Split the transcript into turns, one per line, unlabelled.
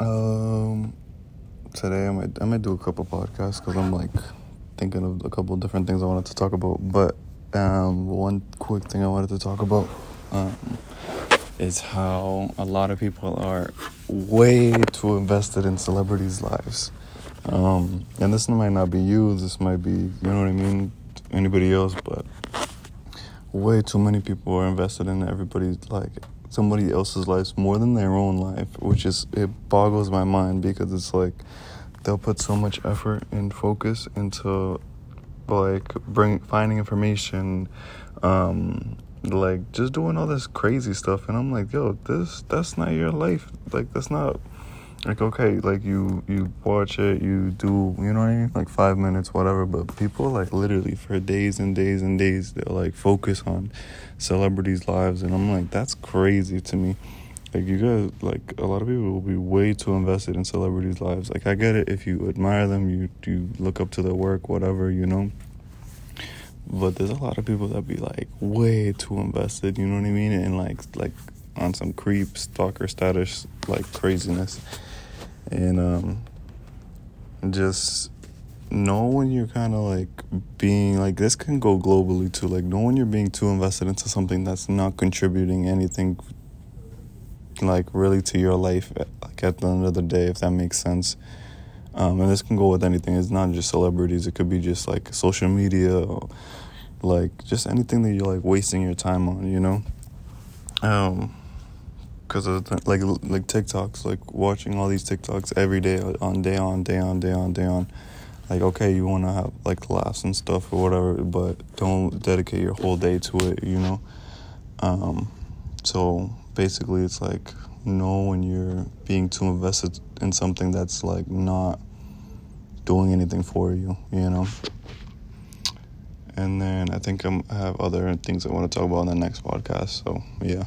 Um, today I might I might do a couple podcasts because I'm like thinking of a couple different things I wanted to talk about. But um, one quick thing I wanted to talk about um, is how a lot of people are way too invested in celebrities' lives. Um, and this might not be you. This might be you know what I mean. Anybody else, but way too many people are invested in everybody's like somebody else's lives more than their own life, which is it boggles my mind because it's like they'll put so much effort and focus into like bring finding information, um, like just doing all this crazy stuff, and I'm like, yo, this that's not your life. Like that's not like okay like you you watch it you do you know what i mean? Like five minutes whatever but people like literally for days and days and days they'll like focus on celebrities lives and i'm like that's crazy to me. Like you guys like a lot of people will be way too invested in celebrities lives. Like i get it if you admire them you you look up to their work whatever you know? But there's a lot of people that be like way too invested you know what i mean? And like like on some creep stalker status like craziness and um, just know when you're kind of like being like this can go globally too. Like know when you're being too invested into something that's not contributing anything like really to your life like at the end of the day if that makes sense. Um, and this can go with anything. It's not just celebrities. It could be just like social media or like just anything that you're like wasting your time on you know? Um because of like like TikToks, like watching all these TikToks every day on day on day on day on day on. Like okay, you want to have like laughs and stuff or whatever, but don't dedicate your whole day to it. You know. Um, so basically, it's like know when you're being too invested in something that's like not doing anything for you. You know. And then I think I'm, I have other things I want to talk about in the next podcast. So yeah.